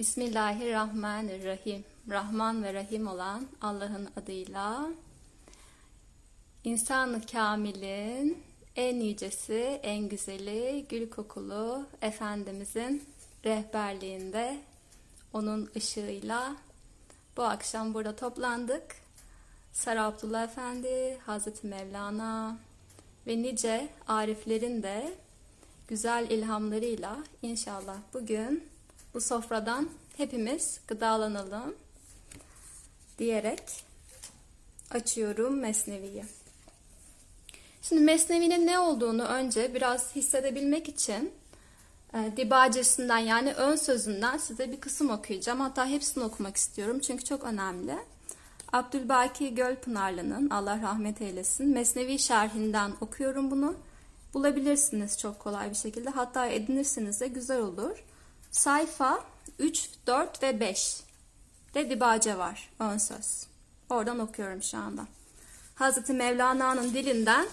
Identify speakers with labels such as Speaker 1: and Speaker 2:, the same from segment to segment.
Speaker 1: Bismillahirrahmanirrahim. Rahman ve Rahim olan Allah'ın adıyla İnsan-ı Kamil'in en yücesi, en güzeli, gül kokulu Efendimizin rehberliğinde, onun ışığıyla bu akşam burada toplandık. Sarı Abdullah Efendi, Hazreti Mevlana ve nice ariflerin de güzel ilhamlarıyla inşallah bugün bu sofradan hepimiz gıdalanalım diyerek açıyorum Mesnevi'yi. Şimdi Mesnevi'nin ne olduğunu önce biraz hissedebilmek için e, dibacesinden yani ön sözünden size bir kısım okuyacağım. Hatta hepsini okumak istiyorum çünkü çok önemli. Abdülbaki Gölpınarlı'nın Allah rahmet eylesin Mesnevi şerhinden okuyorum bunu. Bulabilirsiniz çok kolay bir şekilde. Hatta edinirsiniz de güzel olur. Sayfa 3, 4 ve 5 de dibace var ön söz. Oradan okuyorum şu anda. Hazreti Mevlana'nın dilinden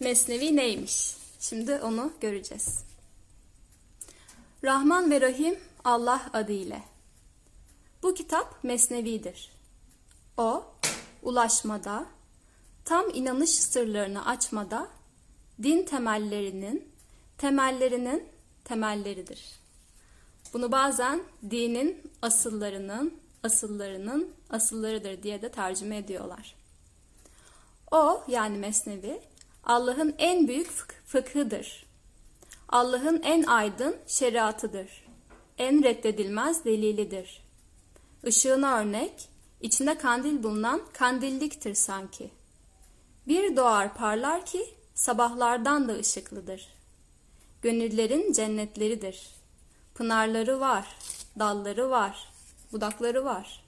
Speaker 1: Mesnevi neymiş? Şimdi onu göreceğiz. Rahman ve Rahim Allah adıyla. Bu kitap Mesnevidir. O, ulaşmada, tam inanış sırlarını açmada, din temellerinin, temellerinin temelleridir. Bunu bazen dinin asıllarının, asıllarının asıllarıdır diye de tercüme ediyorlar. O yani Mesnevi Allah'ın en büyük fıkhıdır. Allah'ın en aydın şeriatıdır. En reddedilmez delilidir. Işığına örnek, içinde kandil bulunan kandilliktir sanki. Bir doğar parlar ki sabahlardan da ışıklıdır. Gönüllerin cennetleridir. Pınarları var, dalları var, budakları var.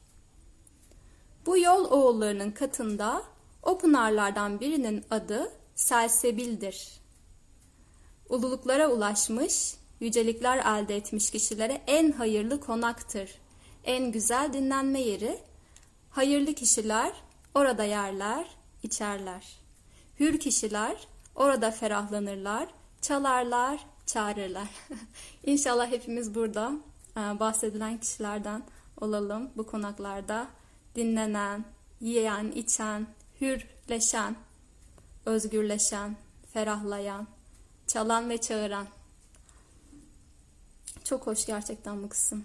Speaker 1: Bu yol oğullarının katında o pınarlardan birinin adı Selsebil'dir. Ululuklara ulaşmış, yücelikler elde etmiş kişilere en hayırlı konaktır. En güzel dinlenme yeri. Hayırlı kişiler orada yerler, içerler. Hür kişiler orada ferahlanırlar, çalarlar, çağırırlar. İnşallah hepimiz burada e, bahsedilen kişilerden olalım bu konaklarda. Dinlenen, yiyen, içen, hürleşen, özgürleşen, ferahlayan, çalan ve çağıran. Çok hoş gerçekten bu kısım.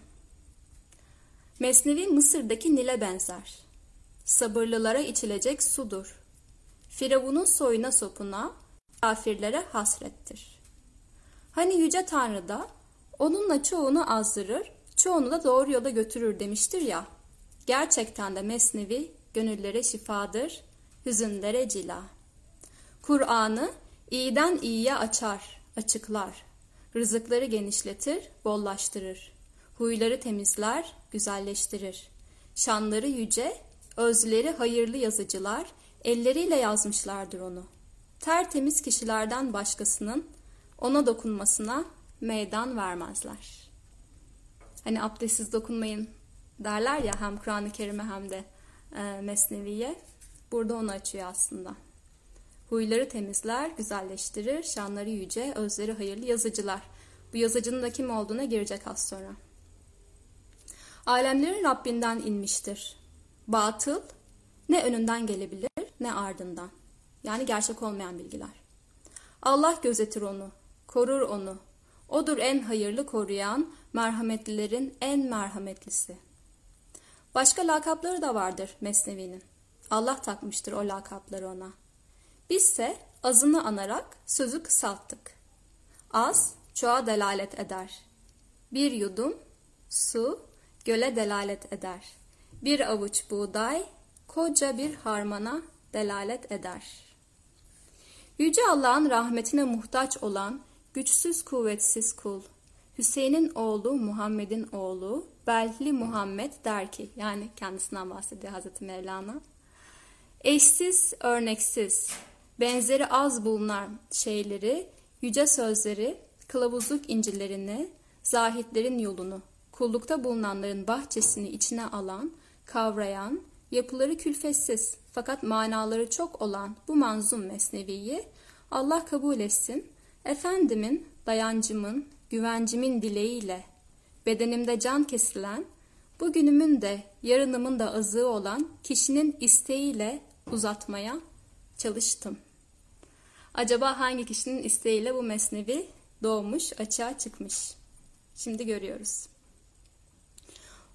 Speaker 1: Mesnevi Mısır'daki Nil'e benzer. Sabırlılara içilecek sudur. Firavun'un soyuna sopuna, kafirlere hasrettir. Hani Yüce Tanrı da onunla çoğunu azdırır, çoğunu da doğru yola götürür demiştir ya. Gerçekten de Mesnevi gönüllere şifadır, hüzünlere cila. Kur'an'ı iyiden iyiye açar, açıklar. Rızıkları genişletir, bollaştırır. Huyları temizler, güzelleştirir. Şanları yüce, özleri hayırlı yazıcılar, elleriyle yazmışlardır onu. Tertemiz kişilerden başkasının ona dokunmasına meydan vermezler. Hani abdestsiz dokunmayın derler ya hem Kur'an-ı Kerim'e hem de e, Mesnevi'ye. Burada onu açıyor aslında. Huyları temizler, güzelleştirir, şanları yüce, özleri hayırlı yazıcılar. Bu yazıcının da kim olduğuna girecek az sonra. Alemlerin Rabbinden inmiştir. Batıl ne önünden gelebilir ne ardından. Yani gerçek olmayan bilgiler. Allah gözetir onu, korur onu. Odur en hayırlı koruyan, merhametlilerin en merhametlisi. Başka lakapları da vardır Mesnevi'nin. Allah takmıştır o lakapları ona. Bizse azını anarak sözü kısalttık. Az çoğa delalet eder. Bir yudum su göle delalet eder. Bir avuç buğday koca bir harmana delalet eder. Yüce Allah'ın rahmetine muhtaç olan güçsüz kuvvetsiz kul, Hüseyin'in oğlu Muhammed'in oğlu Belhli Muhammed der ki, yani kendisinden bahsediyor Hazreti Mevlana. Eşsiz, örneksiz, benzeri az bulunan şeyleri, yüce sözleri, kılavuzluk incilerini, zahitlerin yolunu, kullukta bulunanların bahçesini içine alan, kavrayan, yapıları külfetsiz fakat manaları çok olan bu manzum mesneviyi Allah kabul etsin, Efendimin, dayancımın, güvencimin dileğiyle bedenimde can kesilen, bugünümün de yarınımın da azığı olan kişinin isteğiyle uzatmaya çalıştım. Acaba hangi kişinin isteğiyle bu mesnevi doğmuş, açığa çıkmış? Şimdi görüyoruz.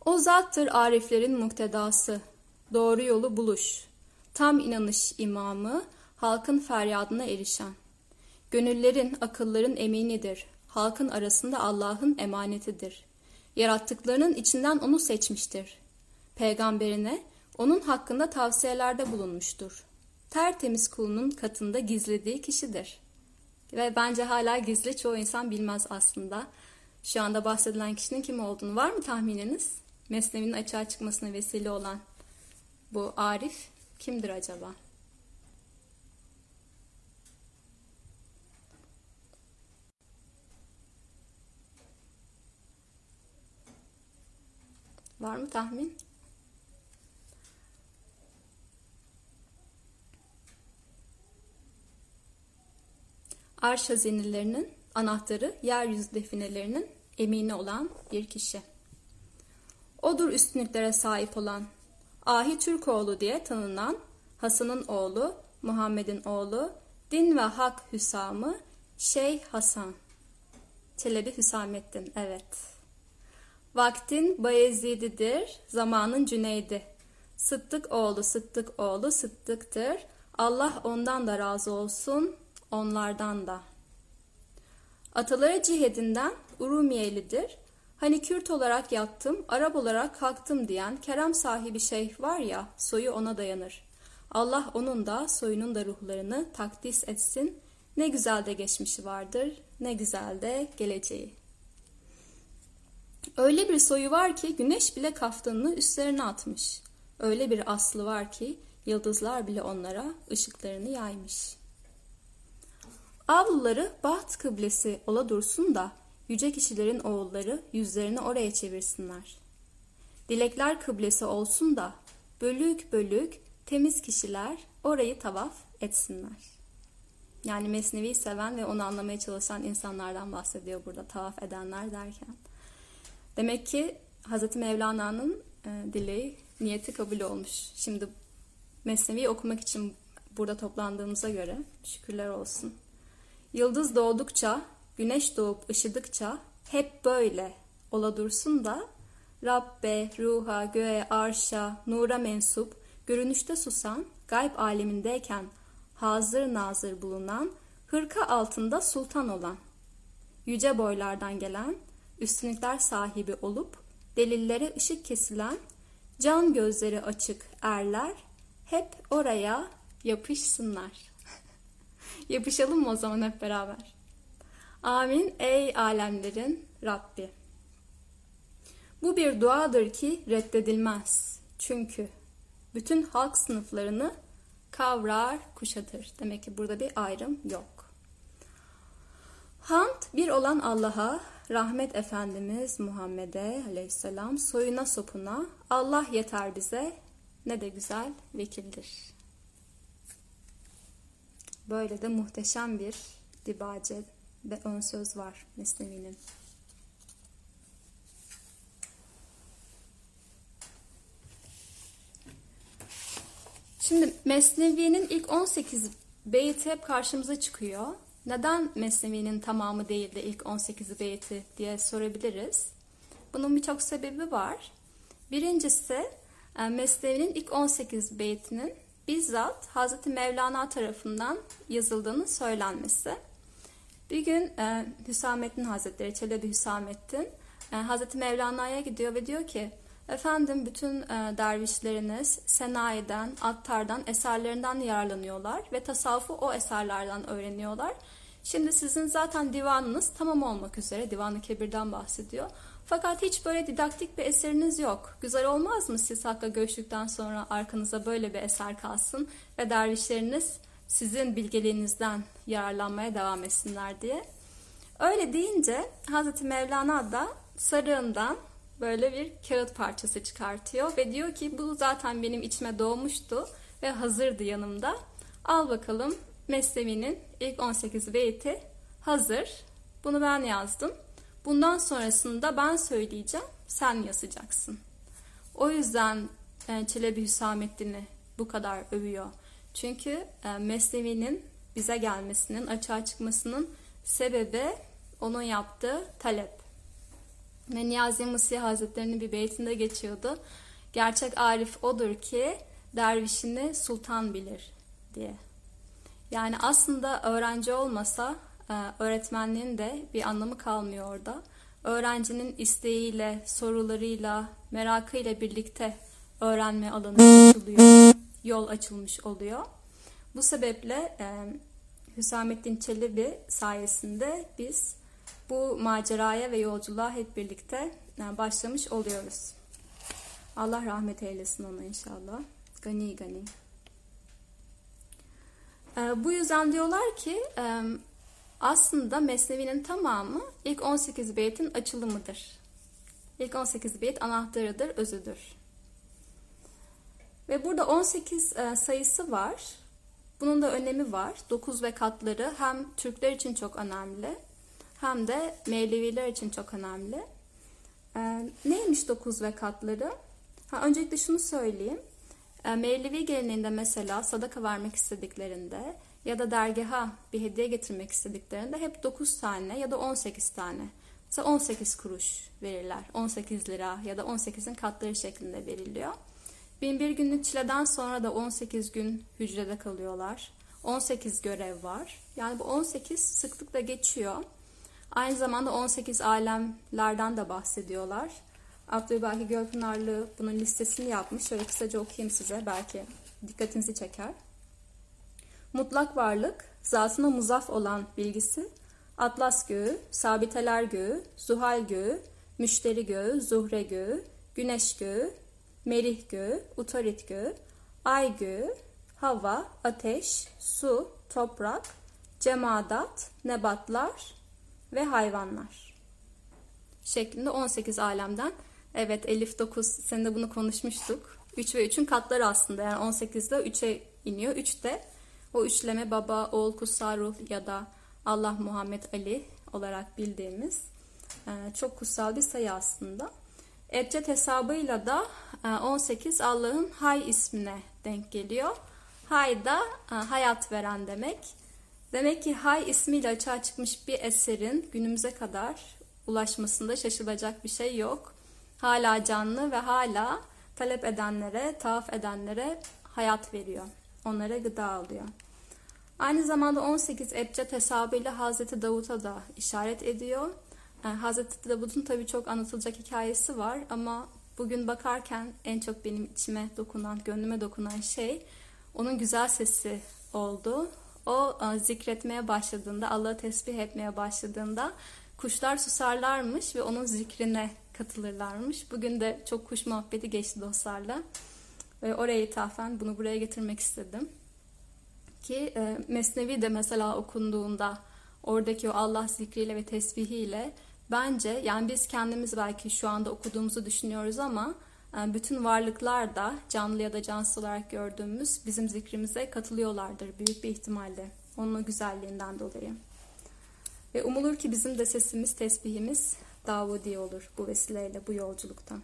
Speaker 1: O zattır ariflerin muktedası, doğru yolu buluş, tam inanış imamı, halkın feryadına erişen. Gönüllerin, akılların eminidir, halkın arasında Allah'ın emanetidir. Yarattıklarının içinden onu seçmiştir. Peygamberine onun hakkında tavsiyelerde bulunmuştur. Tertemiz kulunun katında gizlediği kişidir. Ve bence hala gizli çoğu insan bilmez aslında. Şu anda bahsedilen kişinin kim olduğunu var mı tahmininiz? Mesnevi'nin açığa çıkmasına vesile olan bu Arif kimdir acaba? Var mı tahmin? Arş hazinelerinin anahtarı yeryüzü definelerinin emini olan bir kişi. Odur üstünlüklere sahip olan, Ahi Türkoğlu diye tanınan Hasan'ın oğlu, Muhammed'in oğlu, din ve hak Hüsamı, Şeyh Hasan. Çelebi Hüsamettin, evet. Vaktin Bayezididir, zamanın Cüneydi. Sıddık oğlu, Sıddık oğlu, Sıddık'tır. Allah ondan da razı olsun, onlardan da. Ataları cihedinden Urumiyelidir. Hani Kürt olarak yattım, Arap olarak kalktım diyen kerem sahibi şeyh var ya, soyu ona dayanır. Allah onun da soyunun da ruhlarını takdis etsin. Ne güzel de geçmişi vardır, ne güzel de geleceği. Öyle bir soyu var ki güneş bile kaftanını üstlerine atmış. Öyle bir aslı var ki yıldızlar bile onlara ışıklarını yaymış. Avluları baht kıblesi ola dursun da yüce kişilerin oğulları yüzlerini oraya çevirsinler. Dilekler kıblesi olsun da bölük bölük temiz kişiler orayı tavaf etsinler. Yani Mesnevi seven ve onu anlamaya çalışan insanlardan bahsediyor burada tavaf edenler derken. Demek ki Hz. Mevlana'nın e, dileği, niyeti kabul olmuş. Şimdi Mesnevi okumak için burada toplandığımıza göre şükürler olsun. Yıldız doğdukça, güneş doğup ışıdıkça hep böyle ola dursun da Rabbe, ruha, göğe, arşa, nura mensup, görünüşte susan, gayb alemindeyken hazır nazır bulunan, hırka altında sultan olan, yüce boylardan gelen, üstünlükler sahibi olup, delillere ışık kesilen, can gözleri açık erler, hep oraya yapışsınlar.'' Yapışalım mı o zaman hep beraber? Amin ey alemlerin Rabbi. Bu bir duadır ki reddedilmez. Çünkü bütün halk sınıflarını kavrar, kuşatır. Demek ki burada bir ayrım yok. Hamd bir olan Allah'a, rahmet Efendimiz Muhammed'e aleyhisselam soyuna sopuna Allah yeter bize ne de güzel vekildir. Böyle de muhteşem bir dibace ve ön söz var Mesnevi'nin. Şimdi Mesnevi'nin ilk 18 beyti hep karşımıza çıkıyor. Neden Mesnevi'nin tamamı değil de ilk 18 beyti diye sorabiliriz. Bunun birçok sebebi var. Birincisi e, Mesnevi'nin ilk 18 beytinin bizzat Hazreti Mevlana tarafından yazıldığını söylenmesi. Bir gün e, Hüsamettin Hazretleri, Çelebi Hüsamettin e, Hazreti Mevlana'ya gidiyor ve diyor ki Efendim bütün e, dervişleriniz senayiden, attardan, eserlerinden yararlanıyorlar ve tasavvufu o eserlerden öğreniyorlar. Şimdi sizin zaten divanınız tamam olmak üzere, Divan-ı Kebir'den bahsediyor. Fakat hiç böyle didaktik bir eseriniz yok. Güzel olmaz mı siz Hakk'a göçtükten sonra arkanıza böyle bir eser kalsın ve dervişleriniz sizin bilgeliğinizden yararlanmaya devam etsinler diye. Öyle deyince Hazreti Mevlana da sarığından böyle bir kağıt parçası çıkartıyor ve diyor ki bu zaten benim içime doğmuştu ve hazırdı yanımda. Al bakalım Mesnevi'nin ilk 18 beyti hazır. Bunu ben yazdım. Bundan sonrasında ben söyleyeceğim, sen yazacaksın. O yüzden e, Çelebi Hüsamettin'i bu kadar övüyor. Çünkü e, Mesnevi'nin bize gelmesinin, açığa çıkmasının sebebi onun yaptığı talep. Ve Niyazi Mısih Hazretleri'nin bir beytinde geçiyordu. Gerçek arif odur ki dervişini sultan bilir diye. Yani aslında öğrenci olmasa e, öğretmenliğin de bir anlamı kalmıyor orada. Öğrencinin isteğiyle, sorularıyla, merakıyla birlikte öğrenme alanı açılıyor, yol açılmış oluyor. Bu sebeple e, Hüsamettin Çelebi sayesinde biz bu maceraya ve yolculuğa hep birlikte e, başlamış oluyoruz. Allah rahmet eylesin ona inşallah. Gani gani. E, bu yüzden diyorlar ki e, aslında Mesnevi'nin tamamı ilk 18 beytin açılımıdır. İlk 18 beyt anahtarıdır, özüdür. Ve burada 18 e, sayısı var. Bunun da önemi var. 9 ve katları hem Türkler için çok önemli hem de Mevleviler için çok önemli. E, neymiş 9 ve katları? Ha, öncelikle şunu söyleyeyim. E, Mevlevi geleneğinde mesela sadaka vermek istediklerinde ya da dergaha bir hediye getirmek istediklerinde hep 9 tane ya da 18 tane. Mesela 18 kuruş verirler. 18 lira ya da 18'in katları şeklinde veriliyor. Binbir günlük çileden sonra da 18 gün hücrede kalıyorlar. 18 görev var. Yani bu 18 sıklıkla geçiyor. Aynı zamanda 18 alemlerden de bahsediyorlar. Abdülbaki Gölpınarlı bunun listesini yapmış. Şöyle kısaca okuyayım size. Belki dikkatinizi çeker. Mutlak varlık, zatına muzaf olan bilgisi, Atlas göğü, Sabiteler göğü, Zuhal göğü, Müşteri göğü, Zuhre göğü, Güneş göğü, Merih göğü, Utarit göğü, Ay göğü, hava, ateş, su, toprak, cemadat, nebatlar ve hayvanlar şeklinde 18 alemden evet Elif 9 seninle bunu konuşmuştuk. 3 ve 3'ün katları aslında yani 18'de 3'e iniyor. 3 de o üçleme baba, oğul, kutsal ruh ya da Allah, Muhammed, Ali olarak bildiğimiz çok kutsal bir sayı aslında. Ebced hesabıyla da 18 Allah'ın Hay ismine denk geliyor. Hay da hayat veren demek. Demek ki Hay ismiyle açığa çıkmış bir eserin günümüze kadar ulaşmasında şaşılacak bir şey yok. Hala canlı ve hala talep edenlere, tavaf edenlere hayat veriyor. Onlara gıda alıyor. Aynı zamanda 18 Ebced hesabıyla Hazreti Davut'a da işaret ediyor. Yani Hazreti Davud'un tabii çok anlatılacak hikayesi var ama bugün bakarken en çok benim içime dokunan, gönlüme dokunan şey onun güzel sesi oldu. O e, zikretmeye başladığında, Allah'ı tesbih etmeye başladığında kuşlar susarlarmış ve onun zikrine katılırlarmış. Bugün de çok kuş muhabbeti geçti dostlarla. Ve oraya ithafen bunu buraya getirmek istedim. Ki e, Mesnevi de mesela okunduğunda oradaki o Allah zikriyle ve tesbihiyle bence yani biz kendimiz belki şu anda okuduğumuzu düşünüyoruz ama bütün varlıklar da canlı ya da cansız olarak gördüğümüz bizim zikrimize katılıyorlardır büyük bir ihtimalle. Onun güzelliğinden dolayı. Ve umulur ki bizim de sesimiz, tesbihimiz Davudi olur bu vesileyle, bu yolculuktan.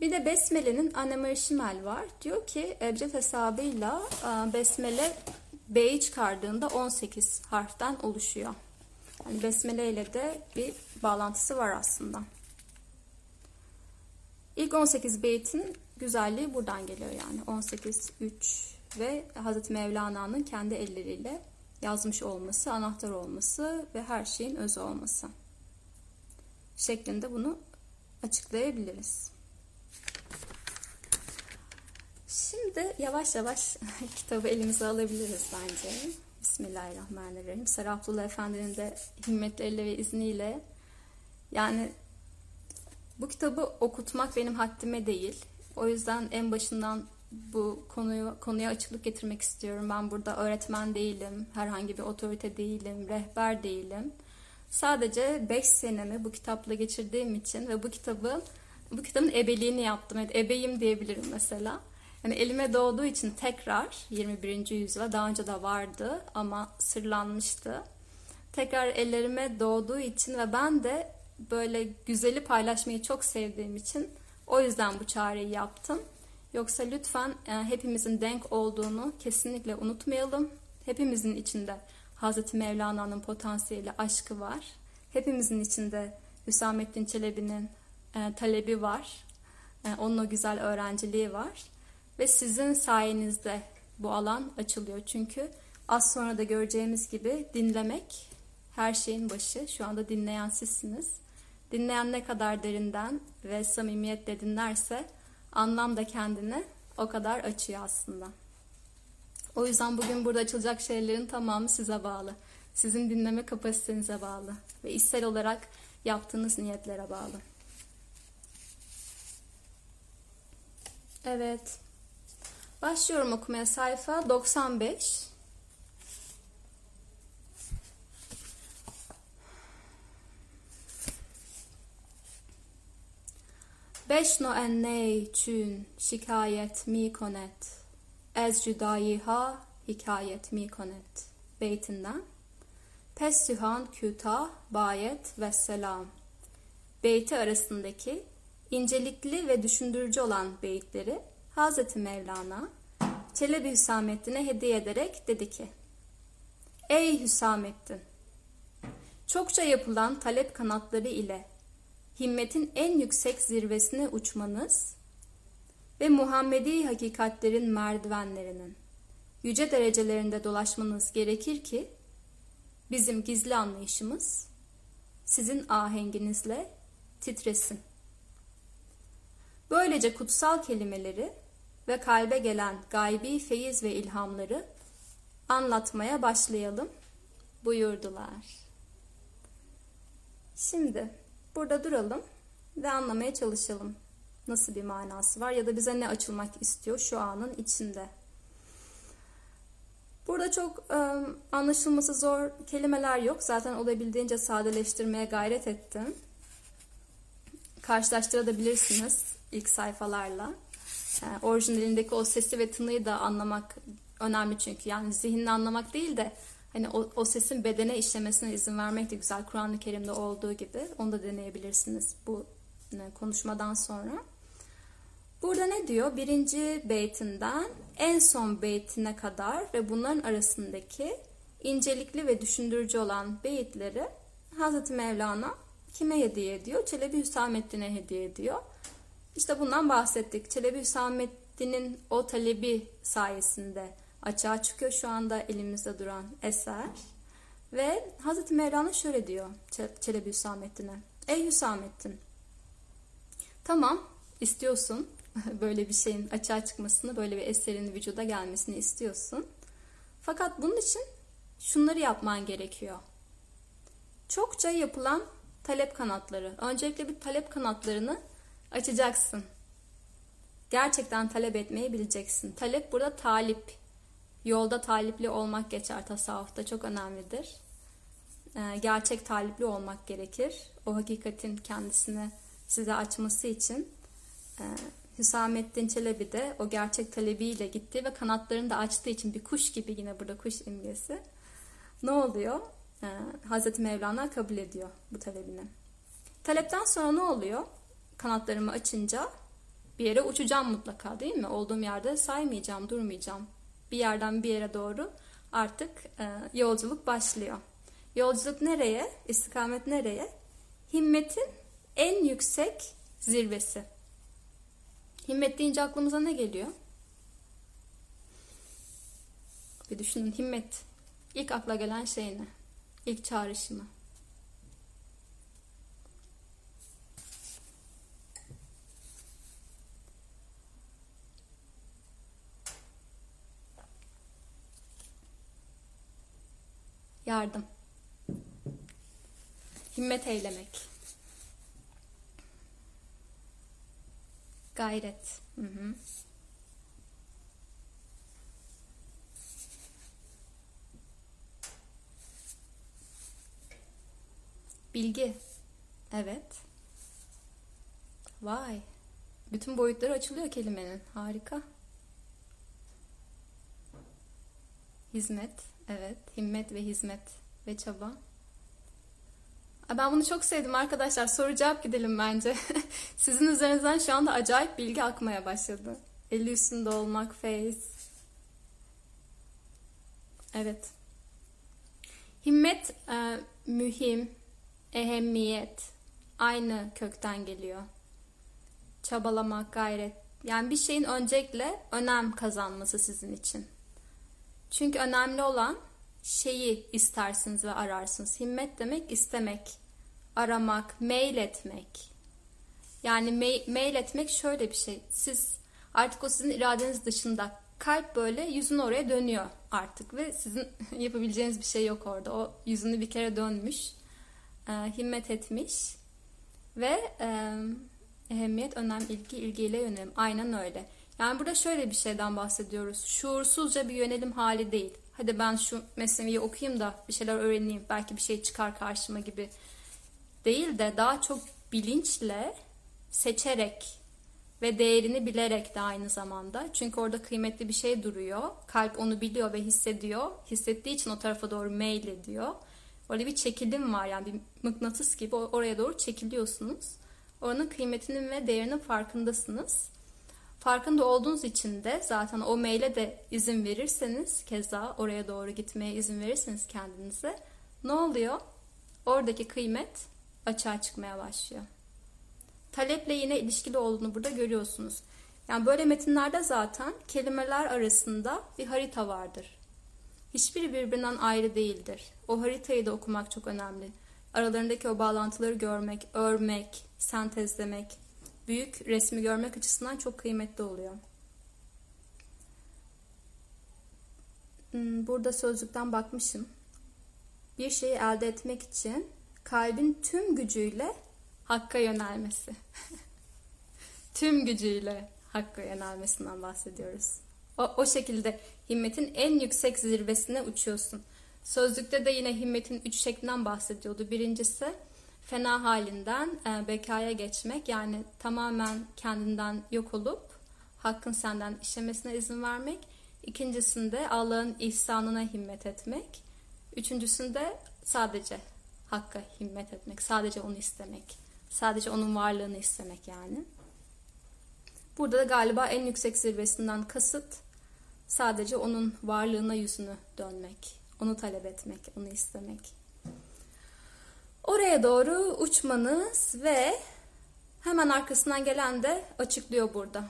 Speaker 1: Bir de Besmele'nin Annemar var. Diyor ki Ebced hesabıyla e, Besmele B'yi çıkardığında 18 harften oluşuyor. Yani Besmele ile de bir bağlantısı var aslında. İlk 18 beytin güzelliği buradan geliyor yani. 18, 3 ve Hazreti Mevlana'nın kendi elleriyle yazmış olması, anahtar olması ve her şeyin özü olması şeklinde bunu açıklayabiliriz. Şimdi yavaş yavaş kitabı elimize alabiliriz bence. Bismillahirrahmanirrahim. Serafullah Efendi'nin de himmetleriyle ve izniyle yani bu kitabı okutmak benim haddime değil. O yüzden en başından bu konuyu konuya açıklık getirmek istiyorum. Ben burada öğretmen değilim, herhangi bir otorite değilim, rehber değilim. Sadece 5 senemi bu kitapla geçirdiğim için ve bu kitabı bu kitabın ebeliğini yaptım. Evet, ebeyim diyebilirim mesela. Yani elime doğduğu için tekrar 21. yüzyıla daha önce de vardı ama sırlanmıştı. Tekrar ellerime doğduğu için ve ben de böyle güzeli paylaşmayı çok sevdiğim için o yüzden bu çağrıyı yaptım. Yoksa lütfen e, hepimizin denk olduğunu kesinlikle unutmayalım. Hepimizin içinde Hazreti Mevlana'nın potansiyeli, aşkı var. Hepimizin içinde Hüsamettin Çelebi'nin e, talebi var. E, onun o güzel öğrenciliği var. Ve sizin sayenizde bu alan açılıyor. Çünkü az sonra da göreceğimiz gibi dinlemek her şeyin başı. Şu anda dinleyen sizsiniz. Dinleyen ne kadar derinden ve samimiyetle dinlerse anlam da kendini o kadar açıyor aslında. O yüzden bugün burada açılacak şeylerin tamamı size bağlı. Sizin dinleme kapasitenize bağlı ve içsel olarak yaptığınız niyetlere bağlı. Evet. Başlıyorum okumaya sayfa 95. بشنو ان نی چون شکایت می کند از جدایی ها hikayet mi konet beytinden Pes sühan kütah bayet ve selam beyti arasındaki incelikli ve düşündürücü olan beyitleri Hazreti Mevlana Çelebi Hüsamettin'e hediye ederek dedi ki Ey Hüsamettin! Çokça yapılan talep kanatları ile himmetin en yüksek zirvesine uçmanız ve Muhammedi hakikatlerin merdivenlerinin yüce derecelerinde dolaşmanız gerekir ki bizim gizli anlayışımız sizin ahenginizle titresin. Böylece kutsal kelimeleri ve kalbe gelen gaybi feyiz ve ilhamları anlatmaya başlayalım buyurdular. Şimdi burada duralım ve anlamaya çalışalım. Nasıl bir manası var ya da bize ne açılmak istiyor şu anın içinde. Burada çok e, anlaşılması zor kelimeler yok. Zaten olabildiğince sadeleştirmeye gayret ettim. Karşılaştırabilirsiniz ilk sayfalarla. Yani orijinalindeki o sesi ve tınıyı da anlamak önemli çünkü. Yani zihinle anlamak değil de hani o, o sesin bedene işlemesine izin vermek de güzel. Kur'an-ı Kerim'de olduğu gibi onu da deneyebilirsiniz bu konuşmadan sonra. Burada ne diyor? Birinci beytinden en son beytine kadar ve bunların arasındaki incelikli ve düşündürücü olan beyitleri Hazreti Mevlana kime hediye ediyor? Çelebi Hüsamettin'e hediye ediyor. İşte bundan bahsettik. Çelebi Hüsamettin'in o talebi sayesinde açığa çıkıyor şu anda elimizde duran eser. Ve Hazreti Mevlana şöyle diyor Çelebi Hüsamettin'e. Ey Hüsamettin, tamam istiyorsun böyle bir şeyin açığa çıkmasını, böyle bir eserin vücuda gelmesini istiyorsun. Fakat bunun için şunları yapman gerekiyor. Çokça yapılan talep kanatları. Öncelikle bir talep kanatlarını açacaksın. Gerçekten talep etmeyi bileceksin. Talep burada talip. Yolda talipli olmak geçer tasavvufta çok önemlidir. Ee, gerçek talipli olmak gerekir. O hakikatin kendisini size açması için. Ee, Hüsamettin Çelebi de o gerçek talebiyle gitti ve kanatlarını da açtığı için bir kuş gibi yine burada kuş imgesi. Ne oluyor? Ee, Hazreti Mevlana kabul ediyor bu talebini. Talepten sonra ne oluyor? Kanatlarımı açınca bir yere uçacağım mutlaka değil mi? Olduğum yerde saymayacağım, durmayacağım. Bir yerden bir yere doğru artık e, yolculuk başlıyor. Yolculuk nereye? İstikamet nereye? Himmetin en yüksek zirvesi. Himmet deyince aklımıza ne geliyor? Bir düşünün himmet. İlk akla gelen şey ne? İlk çağrışımı. yardım. Himmet eylemek. Gayret. Hı hı. Bilgi. Evet. Vay. Bütün boyutları açılıyor kelimenin. Harika. Hizmet evet. Himmet ve hizmet ve çaba. Ben bunu çok sevdim arkadaşlar. Soru cevap gidelim bence. Sizin üzerinizden şu anda acayip bilgi akmaya başladı. Eli üstünde olmak, face. Evet. Himmet e, mühim, ehemmiyet aynı kökten geliyor. Çabalamak, gayret. Yani bir şeyin öncelikle önem kazanması sizin için. Çünkü önemli olan şeyi istersiniz ve ararsınız. Himmet demek istemek, aramak, mail etmek. Yani mail, etmek şöyle bir şey. Siz artık o sizin iradeniz dışında kalp böyle yüzün oraya dönüyor artık ve sizin yapabileceğiniz bir şey yok orada. O yüzünü bir kere dönmüş, e, himmet etmiş ve e, ehemmiyet, önem, ilgi, ilgiyle yönelim. Aynen öyle. Yani burada şöyle bir şeyden bahsediyoruz. Şuursuzca bir yönelim hali değil. Hadi ben şu mesneviyi okuyayım da bir şeyler öğreneyim. Belki bir şey çıkar karşıma gibi değil de daha çok bilinçle seçerek ve değerini bilerek de aynı zamanda. Çünkü orada kıymetli bir şey duruyor. Kalp onu biliyor ve hissediyor. Hissettiği için o tarafa doğru mail ediyor. Öyle bir çekilim var yani bir mıknatıs gibi oraya doğru çekiliyorsunuz. Oranın kıymetinin ve değerinin farkındasınız. Farkında olduğunuz için de zaten o maile de izin verirseniz keza oraya doğru gitmeye izin verirseniz kendinize ne oluyor? Oradaki kıymet açığa çıkmaya başlıyor. Taleple yine ilişkili olduğunu burada görüyorsunuz. Yani böyle metinlerde zaten kelimeler arasında bir harita vardır. Hiçbiri birbirinden ayrı değildir. O haritayı da okumak çok önemli. Aralarındaki o bağlantıları görmek, örmek, sentezlemek, büyük resmi görmek açısından çok kıymetli oluyor. Hmm, burada sözlükten bakmışım. Bir şeyi elde etmek için kalbin tüm gücüyle hakka yönelmesi. tüm gücüyle hakka yönelmesinden bahsediyoruz. O, o şekilde himmetin en yüksek zirvesine uçuyorsun. Sözlükte de yine himmetin üç şeklinden bahsediyordu. Birincisi fena halinden e, bekaya geçmek yani tamamen kendinden yok olup hakkın senden işlemesine izin vermek. İkincisinde Allah'ın ihsanına himmet etmek. Üçüncüsünde sadece Hakka himmet etmek, sadece onu istemek, sadece onun varlığını istemek yani. Burada da galiba en yüksek zirvesinden kasıt sadece onun varlığına yüzünü dönmek, onu talep etmek, onu istemek. Oraya doğru uçmanız ve hemen arkasından gelen de açıklıyor burada.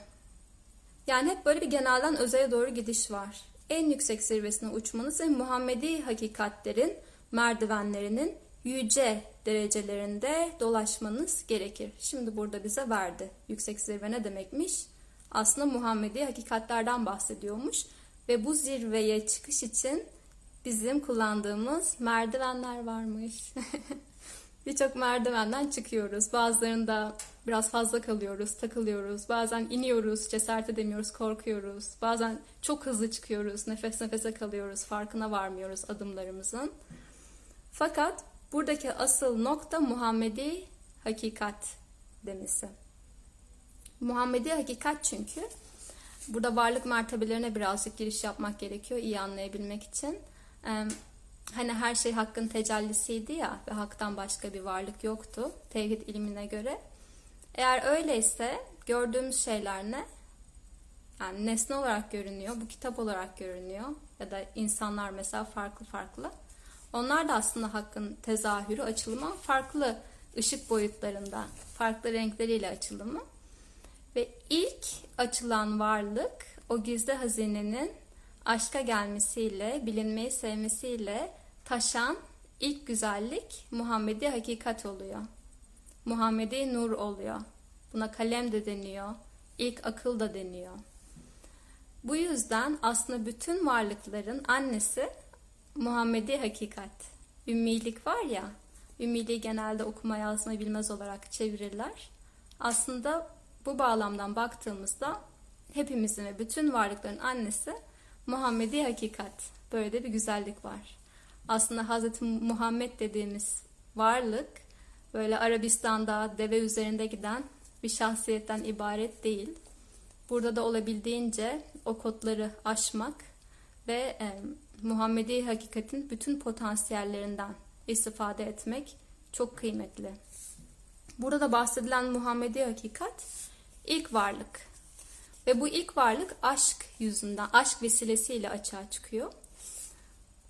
Speaker 1: Yani hep böyle bir genelden özeye doğru gidiş var. En yüksek zirvesine uçmanız ve Muhammedi hakikatlerin merdivenlerinin yüce derecelerinde dolaşmanız gerekir. Şimdi burada bize verdi. Yüksek zirve ne demekmiş? Aslında Muhammedi hakikatlerden bahsediyormuş. Ve bu zirveye çıkış için bizim kullandığımız merdivenler varmış. Birçok merdivenden çıkıyoruz. Bazılarında biraz fazla kalıyoruz, takılıyoruz. Bazen iniyoruz, cesaret edemiyoruz, korkuyoruz. Bazen çok hızlı çıkıyoruz, nefes nefese kalıyoruz, farkına varmıyoruz adımlarımızın. Fakat Buradaki asıl nokta Muhammedi hakikat demesi. Muhammedi hakikat çünkü burada varlık mertebelerine birazcık giriş yapmak gerekiyor iyi anlayabilmek için. Hani her şey hakkın tecellisiydi ya ve haktan başka bir varlık yoktu tevhid ilmine göre. Eğer öyleyse gördüğümüz şeyler ne? Yani nesne olarak görünüyor, bu kitap olarak görünüyor ya da insanlar mesela farklı farklı. Onlar da aslında hakkın tezahürü, açılımı farklı ışık boyutlarında, farklı renkleriyle açılımı. Ve ilk açılan varlık o gizli hazinenin aşka gelmesiyle, bilinmeyi sevmesiyle taşan ilk güzellik Muhammedi hakikat oluyor. Muhammedi nur oluyor. Buna kalem de deniyor, ilk akıl da deniyor. Bu yüzden aslında bütün varlıkların annesi Muhammedi hakikat. Ümmilik var ya, ümmiliği genelde okuma yazma bilmez olarak çevirirler. Aslında bu bağlamdan baktığımızda hepimizin ve bütün varlıkların annesi Muhammedi hakikat. Böyle de bir güzellik var. Aslında Hz. Muhammed dediğimiz varlık böyle Arabistan'da deve üzerinde giden bir şahsiyetten ibaret değil. Burada da olabildiğince o kodları aşmak ve Muhammedi hakikatin bütün potansiyellerinden istifade etmek çok kıymetli. Burada da bahsedilen Muhammedi hakikat ilk varlık. Ve bu ilk varlık aşk yüzünden, aşk vesilesiyle açığa çıkıyor.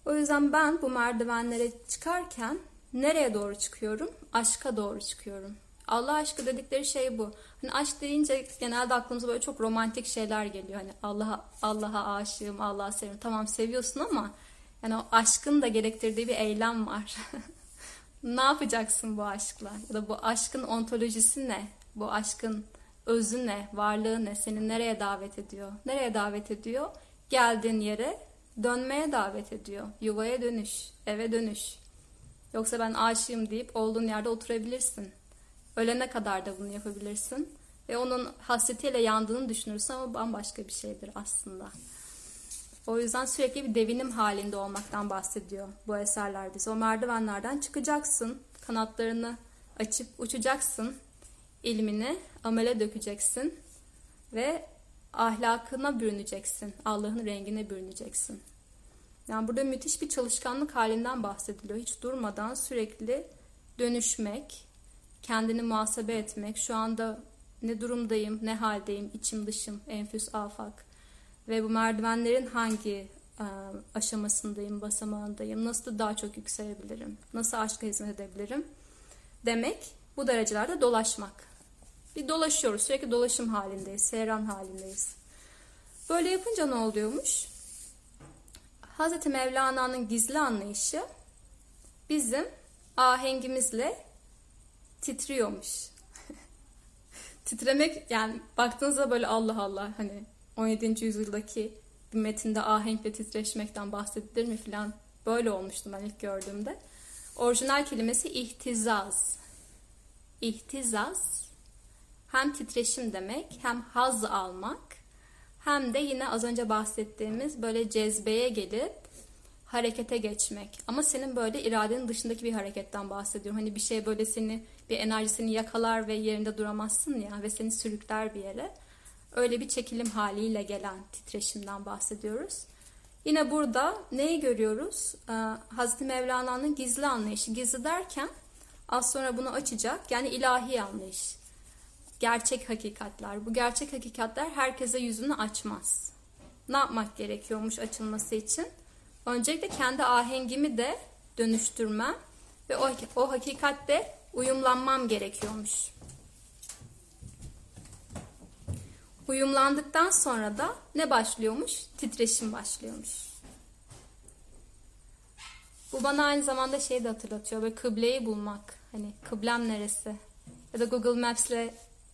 Speaker 1: O yüzden ben bu merdivenlere çıkarken nereye doğru çıkıyorum? Aşka doğru çıkıyorum. Allah aşkı dedikleri şey bu. Hani aşk deyince genelde aklımıza böyle çok romantik şeyler geliyor. Hani Allah'a Allah'a aşığım, Allah'a seviyorum. Tamam seviyorsun ama yani o aşkın da gerektirdiği bir eylem var. ne yapacaksın bu aşkla? Ya da bu aşkın ontolojisi ne? Bu aşkın özü ne? Varlığı ne? Seni nereye davet ediyor? Nereye davet ediyor? Geldiğin yere dönmeye davet ediyor. Yuvaya dönüş, eve dönüş. Yoksa ben aşığım deyip olduğun yerde oturabilirsin. Ölene kadar da bunu yapabilirsin. Ve onun hasretiyle yandığını düşünürsen o bambaşka bir şeydir aslında. O yüzden sürekli bir devinim halinde olmaktan bahsediyor bu eserler bize. O merdivenlerden çıkacaksın, kanatlarını açıp uçacaksın, ilmini amele dökeceksin ve ahlakına bürüneceksin, Allah'ın rengine bürüneceksin. Yani burada müthiş bir çalışkanlık halinden bahsediliyor. Hiç durmadan sürekli dönüşmek, kendini muhasebe etmek, şu anda ne durumdayım, ne haldeyim, içim dışım, enfüs afak. Ve bu merdivenlerin hangi e, aşamasındayım, basamağındayım, nasıl daha çok yükselebilirim, nasıl aşka hizmet edebilirim? Demek bu derecelerde dolaşmak. Bir dolaşıyoruz, sürekli dolaşım halindeyiz, seyran halindeyiz. Böyle yapınca ne oluyormuş? Hz. Mevlana'nın gizli anlayışı bizim ahengimizle titriyormuş. Titremek yani baktığınızda böyle Allah Allah hani 17. yüzyıldaki bir metinde ahenkle titreşmekten bahsedilir mi filan böyle olmuştum ben ilk gördüğümde. Orijinal kelimesi ihtizaz. İhtizaz hem titreşim demek hem haz almak hem de yine az önce bahsettiğimiz böyle cezbeye gelip harekete geçmek. Ama senin böyle iradenin dışındaki bir hareketten bahsediyorum. Hani bir şey böyle seni bir enerji seni yakalar ve yerinde duramazsın ya ve seni sürükler bir yere. Öyle bir çekilim haliyle gelen titreşimden bahsediyoruz. Yine burada neyi görüyoruz? Ee, Hazreti Mevlana'nın gizli anlayışı. Gizli derken az sonra bunu açacak. Yani ilahi anlayış. Gerçek hakikatler. Bu gerçek hakikatler herkese yüzünü açmaz. Ne yapmak gerekiyormuş açılması için? Öncelikle kendi ahengimi de dönüştürmem ve o, o hakikatte uyumlanmam gerekiyormuş. Uyumlandıktan sonra da ne başlıyormuş? Titreşim başlıyormuş. Bu bana aynı zamanda şey de hatırlatıyor. Böyle kıbleyi bulmak. Hani kıblem neresi? Ya da Google Maps'le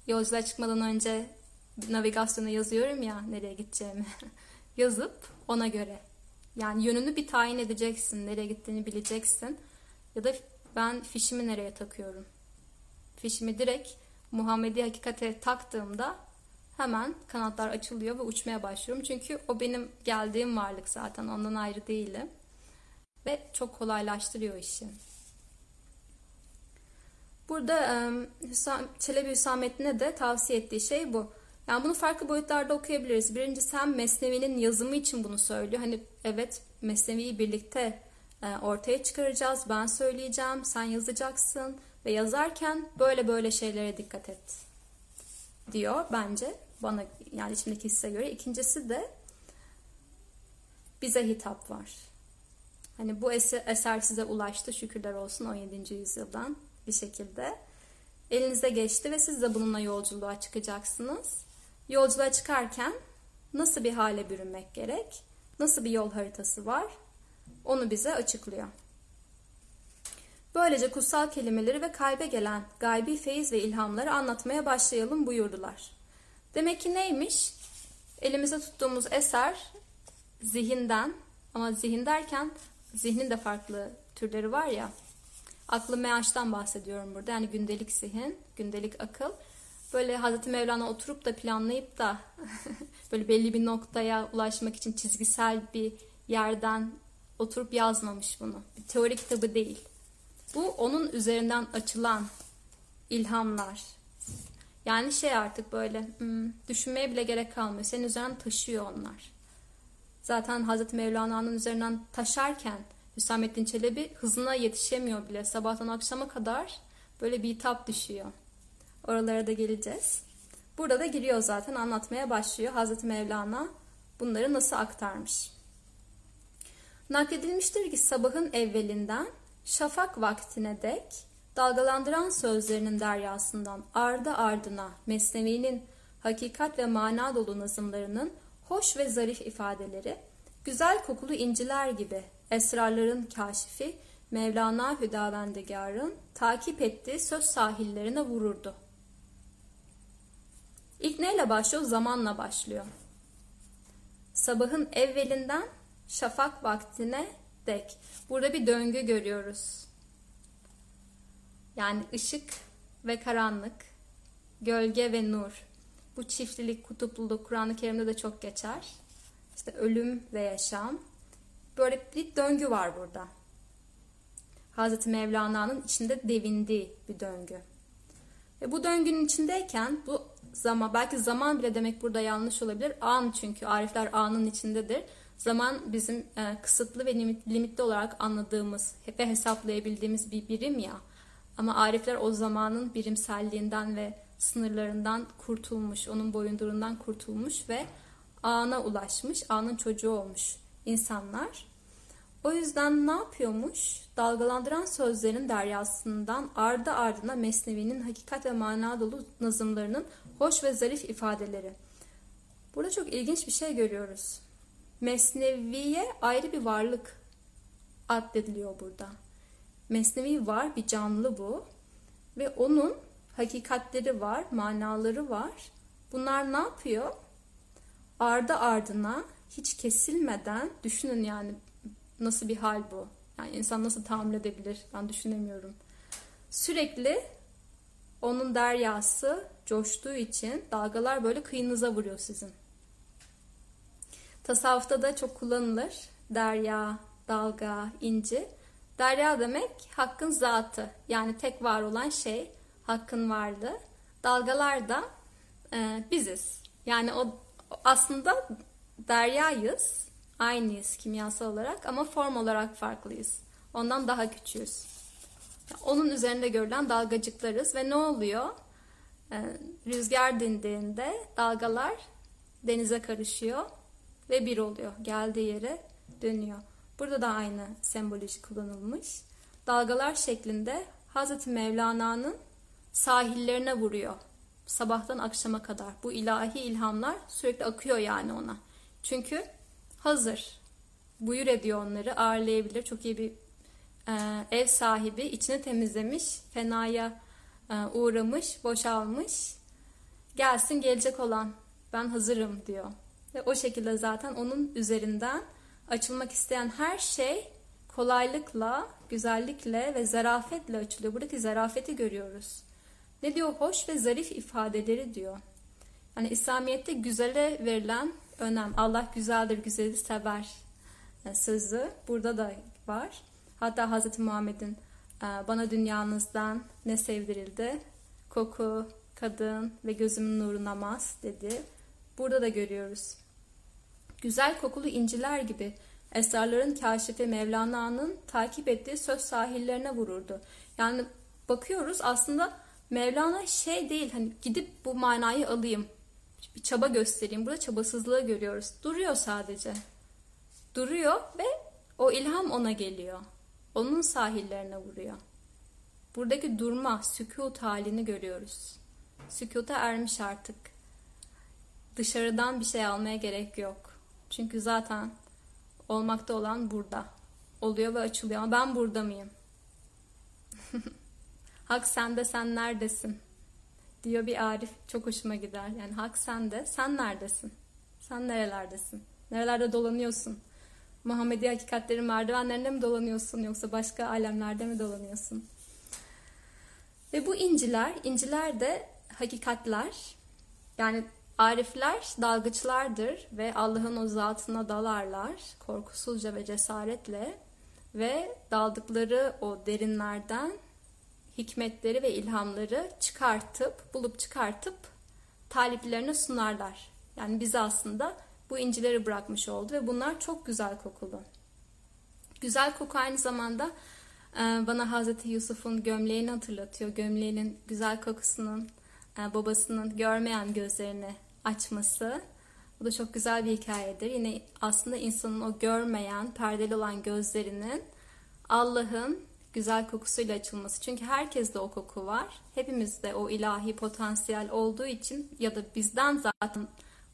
Speaker 1: yolculuğa çıkmadan önce navigasyona yazıyorum ya nereye gideceğimi. Yazıp ona göre. Yani yönünü bir tayin edeceksin. Nereye gittiğini bileceksin. Ya da ben fişimi nereye takıyorum? Fişimi direkt Muhammedi hakikate taktığımda hemen kanatlar açılıyor ve uçmaya başlıyorum. Çünkü o benim geldiğim varlık zaten. Ondan ayrı değilim. Ve çok kolaylaştırıyor işi. Burada Çelebi Hüsamettin'e de tavsiye ettiği şey bu. Yani bunu farklı boyutlarda okuyabiliriz. Birincisi hem Mesnevi'nin yazımı için bunu söylüyor. Hani evet Mesnevi'yi birlikte ortaya çıkaracağız. Ben söyleyeceğim, sen yazacaksın ve yazarken böyle böyle şeylere dikkat et diyor bence. Bana yani içimdeki hisse göre. İkincisi de bize hitap var. Hani bu eser size ulaştı şükürler olsun 17. yüzyıldan bir şekilde. Elinize geçti ve siz de bununla yolculuğa çıkacaksınız. Yolculuğa çıkarken nasıl bir hale bürünmek gerek? Nasıl bir yol haritası var? Onu bize açıklıyor. Böylece kutsal kelimeleri ve kalbe gelen gaybi feyiz ve ilhamları anlatmaya başlayalım buyurdular. Demek ki neymiş? Elimize tuttuğumuz eser zihinden ama zihin derken zihnin de farklı türleri var ya. Aklı meaştan bahsediyorum burada. Yani gündelik zihin, gündelik akıl. Böyle Hazreti Mevlana oturup da planlayıp da böyle belli bir noktaya ulaşmak için çizgisel bir yerden oturup yazmamış bunu. Bir teori kitabı değil. Bu onun üzerinden açılan ilhamlar. Yani şey artık böyle hmm, düşünmeye bile gerek kalmıyor. Senin üzerinden taşıyor onlar. Zaten Hazreti Mevlana'nın üzerinden taşarken Hüsamettin Çelebi hızına yetişemiyor bile. Sabahtan akşama kadar böyle bir hitap düşüyor. Oralara da geleceğiz. Burada da giriyor zaten anlatmaya başlıyor. Hazreti Mevlana bunları nasıl aktarmış. Nakledilmiştir ki sabahın evvelinden şafak vaktine dek dalgalandıran sözlerinin deryasından ardı ardına Mesnevi'nin hakikat ve mana dolu nazımlarının hoş ve zarif ifadeleri, güzel kokulu inciler gibi esrarların kaşifi Mevlana Hüdavendigar'ın takip ettiği söz sahillerine vururdu. İlk neyle başlıyor? Zamanla başlıyor. Sabahın evvelinden şafak vaktine dek. Burada bir döngü görüyoruz. Yani ışık ve karanlık, gölge ve nur. Bu çiftlilik, kutupluluk Kur'an-ı Kerim'de de çok geçer. İşte ölüm ve yaşam. Böyle bir döngü var burada. Hazreti Mevlana'nın içinde devindiği bir döngü. Ve bu döngünün içindeyken bu zaman belki zaman bile demek burada yanlış olabilir. An çünkü arifler anın içindedir. Zaman bizim e, kısıtlı ve limitli olarak anladığımız ve hesaplayabildiğimiz bir birim ya. Ama arifler o zamanın birimselliğinden ve sınırlarından kurtulmuş, onun boyundurundan kurtulmuş ve ana ulaşmış, anın çocuğu olmuş insanlar. O yüzden ne yapıyormuş? Dalgalandıran sözlerin deryasından ardı ardına Mesnevi'nin hakikat ve mana dolu nazımlarının hoş ve zarif ifadeleri. Burada çok ilginç bir şey görüyoruz. Mesnevi'ye ayrı bir varlık addediliyor burada. Mesnevi var, bir canlı bu. Ve onun hakikatleri var, manaları var. Bunlar ne yapıyor? Ardı ardına hiç kesilmeden düşünün yani nasıl bir hal bu? Yani insan nasıl tahammül edebilir? Ben düşünemiyorum. Sürekli onun deryası coştuğu için dalgalar böyle kıyınıza vuruyor sizin. Tasavvufta da çok kullanılır. Derya, dalga, inci. Derya demek hakkın zatı. Yani tek var olan şey hakkın varlığı. Dalgalar da e, biziz. Yani o aslında deryayız. Aynıyız kimyasal olarak ama form olarak farklıyız. Ondan daha küçüğüz. Onun üzerinde görülen dalgacıklarız ve ne oluyor? Ee, rüzgar dindiğinde dalgalar denize karışıyor ve bir oluyor. Geldiği yere dönüyor. Burada da aynı semboloji kullanılmış. Dalgalar şeklinde Hazreti Mevlana'nın sahillerine vuruyor. Sabahtan akşama kadar. Bu ilahi ilhamlar sürekli akıyor yani ona. Çünkü hazır. Buyur ediyor onları. Ağırlayabilir. Çok iyi bir e, ev sahibi. içini temizlemiş. Fenaya e, uğramış. Boşalmış. Gelsin gelecek olan. Ben hazırım diyor. Ve o şekilde zaten onun üzerinden açılmak isteyen her şey kolaylıkla, güzellikle ve zarafetle açılıyor. Buradaki zarafeti görüyoruz. Ne diyor? Hoş ve zarif ifadeleri diyor. Yani İslamiyet'te güzele verilen önem. Allah güzeldir, güzeli sever e, sözü burada da var. Hatta Hz. Muhammed'in e, bana dünyanızdan ne sevdirildi? Koku, kadın ve gözümün nuru namaz dedi. Burada da görüyoruz. Güzel kokulu inciler gibi esrarların kaşifi Mevlana'nın takip ettiği söz sahillerine vururdu. Yani bakıyoruz aslında Mevlana şey değil hani gidip bu manayı alayım bir çaba göstereyim. Burada çabasızlığı görüyoruz. Duruyor sadece. Duruyor ve o ilham ona geliyor. Onun sahillerine vuruyor. Buradaki durma, sükut halini görüyoruz. Sükuta ermiş artık. Dışarıdan bir şey almaya gerek yok. Çünkü zaten olmakta olan burada. Oluyor ve açılıyor ama ben burada mıyım? Hak sende sen neredesin? Diyor bir Arif çok hoşuma gider. Yani hak sende. Sen neredesin? Sen nerelerdesin? Nerelerde dolanıyorsun? Muhammedi hakikatlerin merdivenlerinde mi dolanıyorsun yoksa başka alemlerde mi dolanıyorsun? Ve bu inciler, inciler de hakikatler. Yani arifler dalgıçlardır ve Allah'ın o zatına dalarlar korkusuzca ve cesaretle ve daldıkları o derinlerden hikmetleri ve ilhamları çıkartıp, bulup çıkartıp taliplerine sunarlar. Yani bizi aslında bu incileri bırakmış oldu ve bunlar çok güzel kokulu. Güzel koku aynı zamanda e, bana Hazreti Yusuf'un gömleğini hatırlatıyor. Gömleğinin güzel kokusunun e, babasının görmeyen gözlerini açması. Bu da çok güzel bir hikayedir. Yine aslında insanın o görmeyen, perdeli olan gözlerinin Allah'ın güzel kokusuyla açılması. Çünkü herkeste o koku var. Hepimizde o ilahi potansiyel olduğu için ya da bizden zaten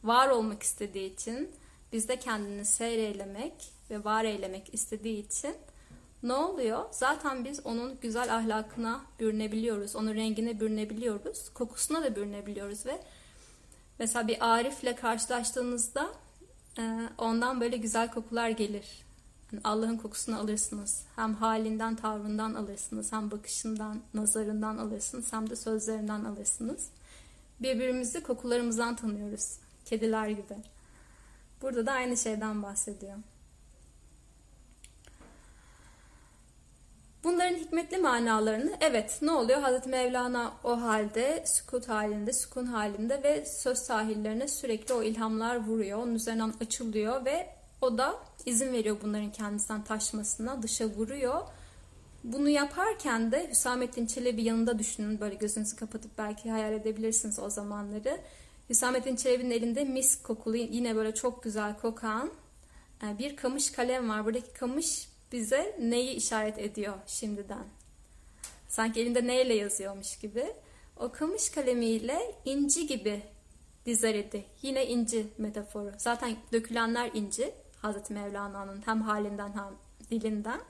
Speaker 1: var olmak istediği için bizde kendini seyreylemek ve var eylemek istediği için ne oluyor? Zaten biz onun güzel ahlakına bürünebiliyoruz. Onun rengine bürünebiliyoruz. Kokusuna da bürünebiliyoruz ve mesela bir Arif'le karşılaştığınızda ondan böyle güzel kokular gelir. Allah'ın kokusunu alırsınız. Hem halinden, tavrından alırsınız. Hem bakışından, nazarından alırsınız. Hem de sözlerinden alırsınız. Birbirimizi kokularımızdan tanıyoruz. Kediler gibi. Burada da aynı şeyden bahsediyor. Bunların hikmetli manalarını evet ne oluyor? Hazreti Mevlana o halde sükut halinde, sükun halinde ve söz sahillerine sürekli o ilhamlar vuruyor. Onun üzerinden açılıyor ve o da izin veriyor bunların kendisinden taşmasına, dışa vuruyor. Bunu yaparken de Hüsamettin Çelebi yanında düşünün. Böyle gözünüzü kapatıp belki hayal edebilirsiniz o zamanları. Hüsamettin Çelebi'nin elinde mis kokulu yine böyle çok güzel kokan e, bir kamış kalem var. Buradaki kamış bize neyi işaret ediyor şimdiden? Sanki elinde neyle yazıyormuş gibi. O kamış kalemiyle inci gibi dizer idi. Yine inci metaforu. Zaten dökülenler inci. Hazreti Mevlana'nın hem halinden hem dilinden.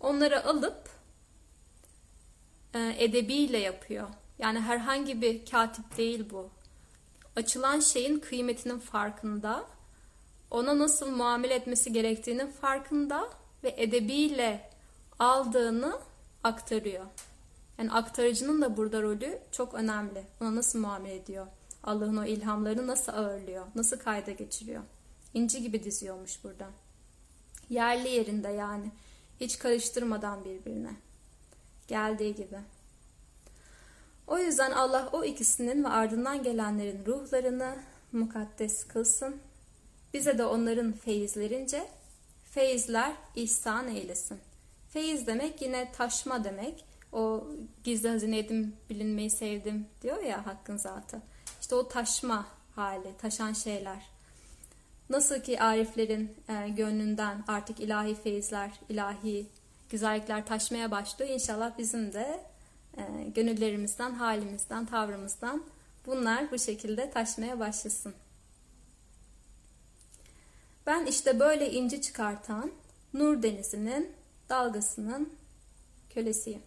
Speaker 1: Onları alıp e, edebiyle yapıyor. Yani herhangi bir katip değil bu. Açılan şeyin kıymetinin farkında, ona nasıl muamele etmesi gerektiğinin farkında ve edebiyle aldığını aktarıyor. Yani aktarıcının da burada rolü çok önemli. Ona nasıl muamele ediyor? Allah'ın o ilhamlarını nasıl ağırlıyor? Nasıl kayda geçiriyor? İnci gibi diziyormuş burada. Yerli yerinde yani. Hiç karıştırmadan birbirine. Geldiği gibi. O yüzden Allah o ikisinin ve ardından gelenlerin ruhlarını mukaddes kılsın. Bize de onların feyizlerince feyizler ihsan eylesin. Feyiz demek yine taşma demek. O gizli hazineydim, bilinmeyi sevdim diyor ya hakkın zatı. İşte o taşma hali, taşan şeyler. Nasıl ki ariflerin e, gönlünden artık ilahi feyizler, ilahi güzellikler taşmaya başlıyor. İnşallah bizim de e, gönüllerimizden, halimizden, tavrımızdan bunlar bu şekilde taşmaya başlasın. Ben işte böyle inci çıkartan Nur Denizi'nin dalgasının kölesiyim.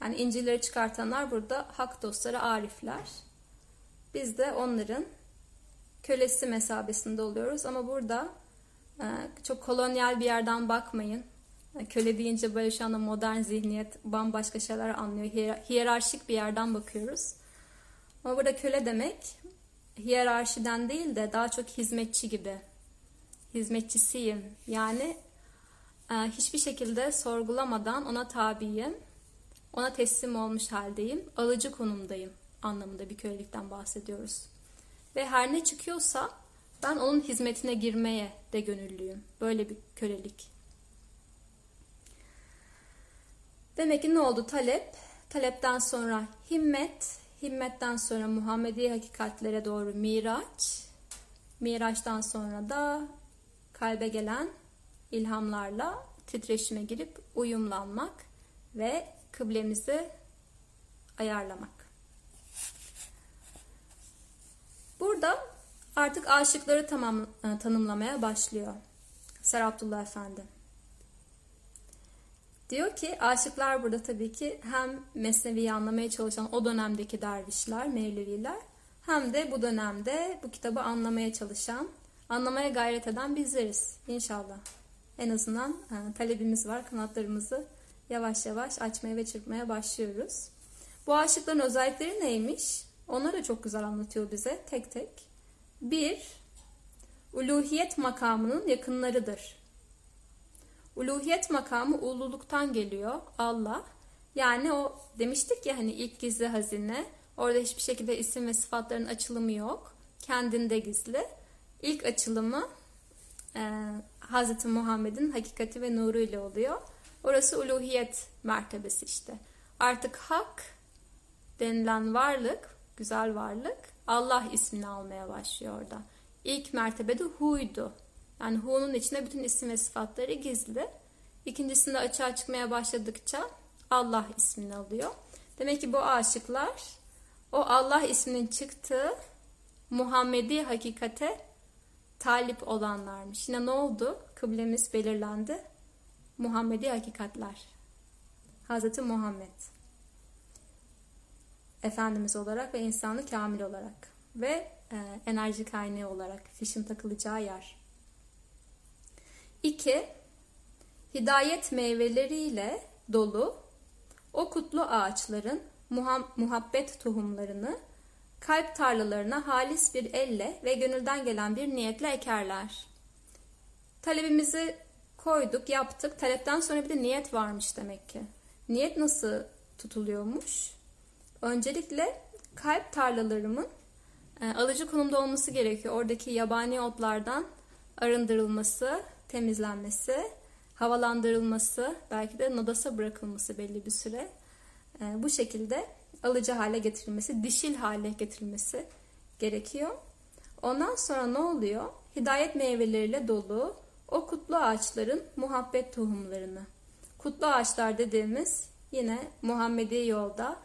Speaker 1: Yani incileri çıkartanlar burada hak dostları, arifler. Biz de onların kölesi mesabesinde oluyoruz. Ama burada e, çok kolonyal bir yerden bakmayın. E, köle deyince böyle şu anda modern zihniyet bambaşka şeyler anlıyor. Hiyerarşik bir yerden bakıyoruz. Ama burada köle demek hiyerarşiden değil de daha çok hizmetçi gibi. Hizmetçisiyim. Yani e, hiçbir şekilde sorgulamadan ona tabiyim. Ona teslim olmuş haldeyim. Alıcı konumdayım anlamında bir kölelikten bahsediyoruz. Ve her ne çıkıyorsa ben onun hizmetine girmeye de gönüllüyüm. Böyle bir kölelik. Demek ki ne oldu talep? Talepten sonra himmet, himmetten sonra Muhammedi hakikatlere doğru miraç, miraçtan sonra da kalbe gelen ilhamlarla titreşime girip uyumlanmak ve kıblemizi ayarlamak. Burada artık aşıkları tamam, e, tanımlamaya başlıyor Seraptullah Efendi. Diyor ki aşıklar burada tabii ki hem Mesnevi'yi anlamaya çalışan o dönemdeki dervişler, Mevleviler hem de bu dönemde bu kitabı anlamaya çalışan, anlamaya gayret eden bizleriz inşallah. En azından e, talebimiz var, kanatlarımızı yavaş yavaş açmaya ve çırpmaya başlıyoruz. Bu aşıkların özellikleri neymiş? Onları da çok güzel anlatıyor bize tek tek. Bir, uluhiyet makamının yakınlarıdır. Uluhiyet makamı ululuktan geliyor Allah. Yani o demiştik ya hani ilk gizli hazine. Orada hiçbir şekilde isim ve sıfatların açılımı yok. kendinde gizli. İlk açılımı e, Hz. Muhammed'in hakikati ve nuru ile oluyor. Orası uluhiyet mertebesi işte. Artık hak denilen varlık, güzel varlık Allah ismini almaya başlıyor orada. İlk mertebede huydu. Yani hu'nun içinde bütün isim ve sıfatları gizli. İkincisinde açığa çıkmaya başladıkça Allah ismini alıyor. Demek ki bu aşıklar o Allah isminin çıktığı Muhammedi hakikate talip olanlarmış. Yine ne oldu? Kıblemiz belirlendi. Muhammedi hakikatler. Hazreti Muhammed. Efendimiz olarak ve insanlı kamil olarak. Ve e, enerji kaynağı olarak fişin takılacağı yer. 2. Hidayet meyveleriyle dolu o kutlu ağaçların muhabbet tohumlarını kalp tarlalarına halis bir elle ve gönülden gelen bir niyetle ekerler. Talebimizi koyduk, yaptık. Talepten sonra bir de niyet varmış demek ki. Niyet nasıl tutuluyormuş? Öncelikle kalp tarlalarımın e, alıcı konumda olması gerekiyor. Oradaki yabani otlardan arındırılması, temizlenmesi, havalandırılması, belki de nadasa bırakılması belli bir süre. E, bu şekilde alıcı hale getirilmesi, dişil hale getirilmesi gerekiyor. Ondan sonra ne oluyor? Hidayet meyveleriyle dolu o kutlu ağaçların muhabbet tohumlarını. Kutlu ağaçlar dediğimiz yine Muhammedi yolda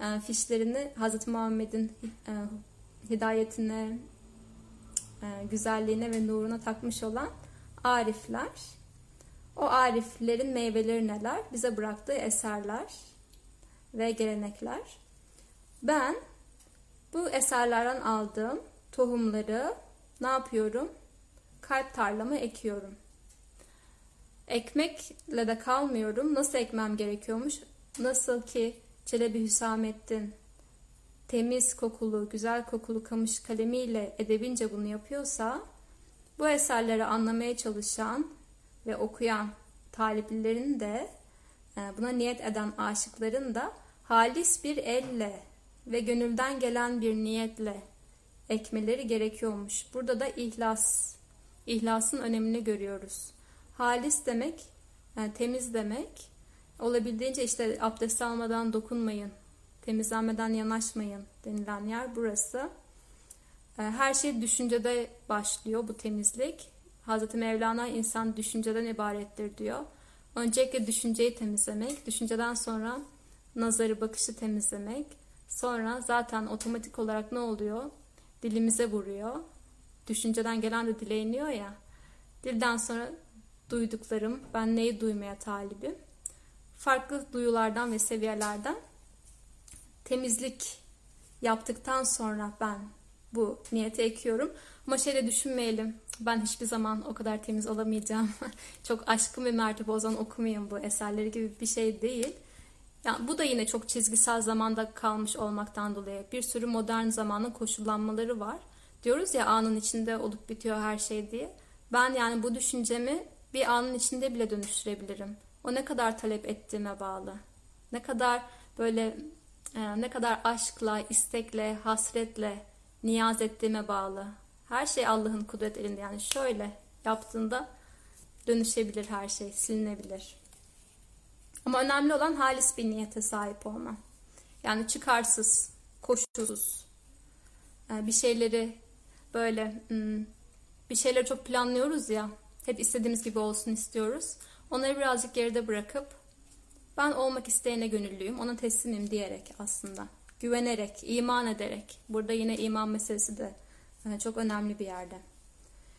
Speaker 1: e, fişlerini Hz. Muhammed'in e, hidayetine, e, güzelliğine ve nuruna takmış olan arifler. O ariflerin meyveleri neler? Bize bıraktığı eserler ve gelenekler. Ben bu eserlerden aldığım tohumları ne yapıyorum? Kalp tarlama ekiyorum. Ekmekle de kalmıyorum. Nasıl ekmem gerekiyormuş? Nasıl ki Çelebi Hüsamettin temiz kokulu, güzel kokulu kamış kalemiyle edebince bunu yapıyorsa bu eserleri anlamaya çalışan ve okuyan taliplilerin de e, buna niyet eden aşıkların da halis bir elle ve gönülden gelen bir niyetle ekmeleri gerekiyormuş. Burada da ihlas, ihlasın önemini görüyoruz. Halis demek, yani temiz demek, olabildiğince işte abdest almadan dokunmayın, temizlenmeden yanaşmayın denilen yer burası. Ee, her şey düşüncede başlıyor bu temizlik. Hazreti Mevlana insan düşünceden ibarettir diyor. Öncelikle düşünceyi temizlemek, düşünceden sonra nazarı, bakışı temizlemek. Sonra zaten otomatik olarak ne oluyor? Dilimize vuruyor. Düşünceden gelen de dile iniyor ya. Dilden sonra duyduklarım, ben neyi duymaya talibim? Farklı duyulardan ve seviyelerden temizlik yaptıktan sonra ben bu niyete ekiyorum. Ama şöyle düşünmeyelim. Ben hiçbir zaman o kadar temiz olamayacağım. çok aşkım ve mertebe o zaman bu eserleri gibi bir şey değil. Yani bu da yine çok çizgisel zamanda kalmış olmaktan dolayı bir sürü modern zamanın koşullanmaları var. Diyoruz ya anın içinde olup bitiyor her şey diye. Ben yani bu düşüncemi bir anın içinde bile dönüştürebilirim. O ne kadar talep ettiğime bağlı. Ne kadar böyle e, ne kadar aşkla, istekle, hasretle niyaz ettiğime bağlı. Her şey Allah'ın kudret elinde. Yani şöyle yaptığında dönüşebilir her şey, silinebilir. Ama önemli olan halis bir niyete sahip olma. Yani çıkarsız, koşulsuz. E, bir şeyleri böyle hmm, bir şeyleri çok planlıyoruz ya. Hep istediğimiz gibi olsun istiyoruz. Onları birazcık geride bırakıp ben olmak isteyene gönüllüyüm, ona teslimim diyerek aslında. Güvenerek, iman ederek. Burada yine iman meselesi de e, çok önemli bir yerde.